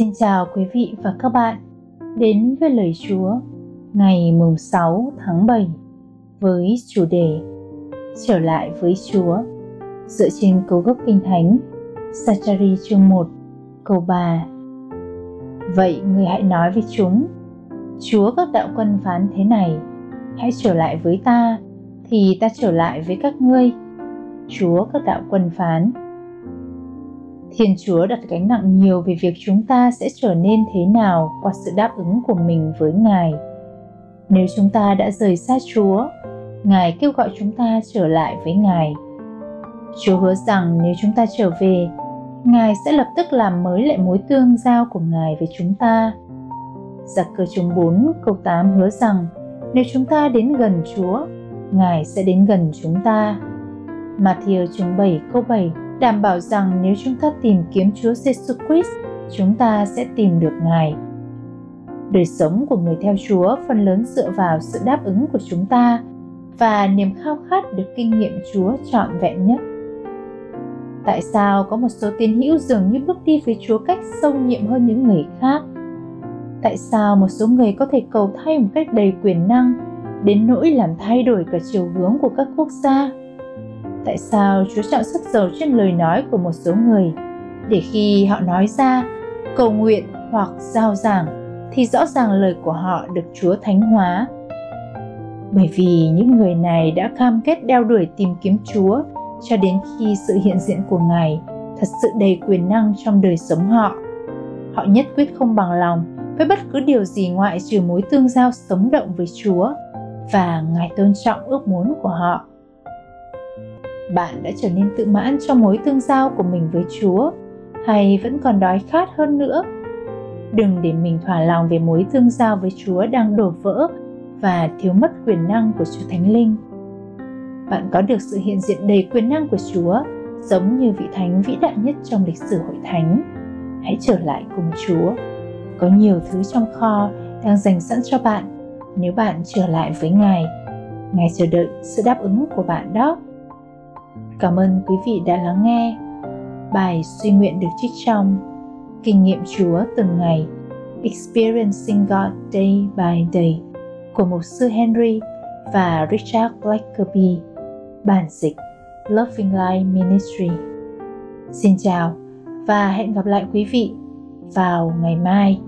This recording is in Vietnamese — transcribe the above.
Xin chào quý vị và các bạn. Đến với lời Chúa, ngày mùng 6 tháng 7 với chủ đề Trở lại với Chúa, dựa trên câu gốc Kinh Thánh, Sachari chương 1 câu 3 Vậy người hãy nói với chúng, Chúa các đạo quân phán thế này, Hãy trở lại với ta, Thì ta trở lại với các ngươi. Chúa các đạo quân phán Thiên Chúa đặt gánh nặng nhiều về việc chúng ta sẽ trở nên thế nào qua sự đáp ứng của mình với Ngài. Nếu chúng ta đã rời xa Chúa, Ngài kêu gọi chúng ta trở lại với Ngài. Chúa hứa rằng nếu chúng ta trở về, Ngài sẽ lập tức làm mới lại mối tương giao của Ngài với chúng ta. Giặc cơ chương 4 câu 8 hứa rằng nếu chúng ta đến gần Chúa, Ngài sẽ đến gần chúng ta. Matthew chương 7 câu 7 đảm bảo rằng nếu chúng ta tìm kiếm Chúa Jesus Christ, chúng ta sẽ tìm được Ngài. Đời sống của người theo Chúa phần lớn dựa vào sự đáp ứng của chúng ta và niềm khao khát được kinh nghiệm Chúa trọn vẹn nhất. Tại sao có một số tín hữu dường như bước đi với Chúa cách sâu nhiệm hơn những người khác? Tại sao một số người có thể cầu thay một cách đầy quyền năng đến nỗi làm thay đổi cả chiều hướng của các quốc gia? Tại sao Chúa chọn sức dầu trên lời nói của một số người để khi họ nói ra, cầu nguyện hoặc giao giảng, thì rõ ràng lời của họ được Chúa thánh hóa. Bởi vì những người này đã cam kết đeo đuổi tìm kiếm Chúa cho đến khi sự hiện diện của Ngài thật sự đầy quyền năng trong đời sống họ. Họ nhất quyết không bằng lòng với bất cứ điều gì ngoại trừ mối tương giao sống động với Chúa và Ngài tôn trọng ước muốn của họ bạn đã trở nên tự mãn trong mối tương giao của mình với Chúa, hay vẫn còn đói khát hơn nữa? Đừng để mình thỏa lòng về mối tương giao với Chúa đang đổ vỡ và thiếu mất quyền năng của Chúa Thánh Linh. Bạn có được sự hiện diện đầy quyền năng của Chúa, giống như vị thánh vĩ đại nhất trong lịch sử hội thánh. Hãy trở lại cùng Chúa. Có nhiều thứ trong kho đang dành sẵn cho bạn nếu bạn trở lại với Ngài. Ngài chờ đợi sự đáp ứng của bạn đó. Cảm ơn quý vị đã lắng nghe. Bài suy nguyện được trích trong Kinh nghiệm Chúa từng ngày Experiencing God Day by Day của mục sư Henry và Richard Blackerby, bản dịch Loving Life Ministry. Xin chào và hẹn gặp lại quý vị vào ngày mai.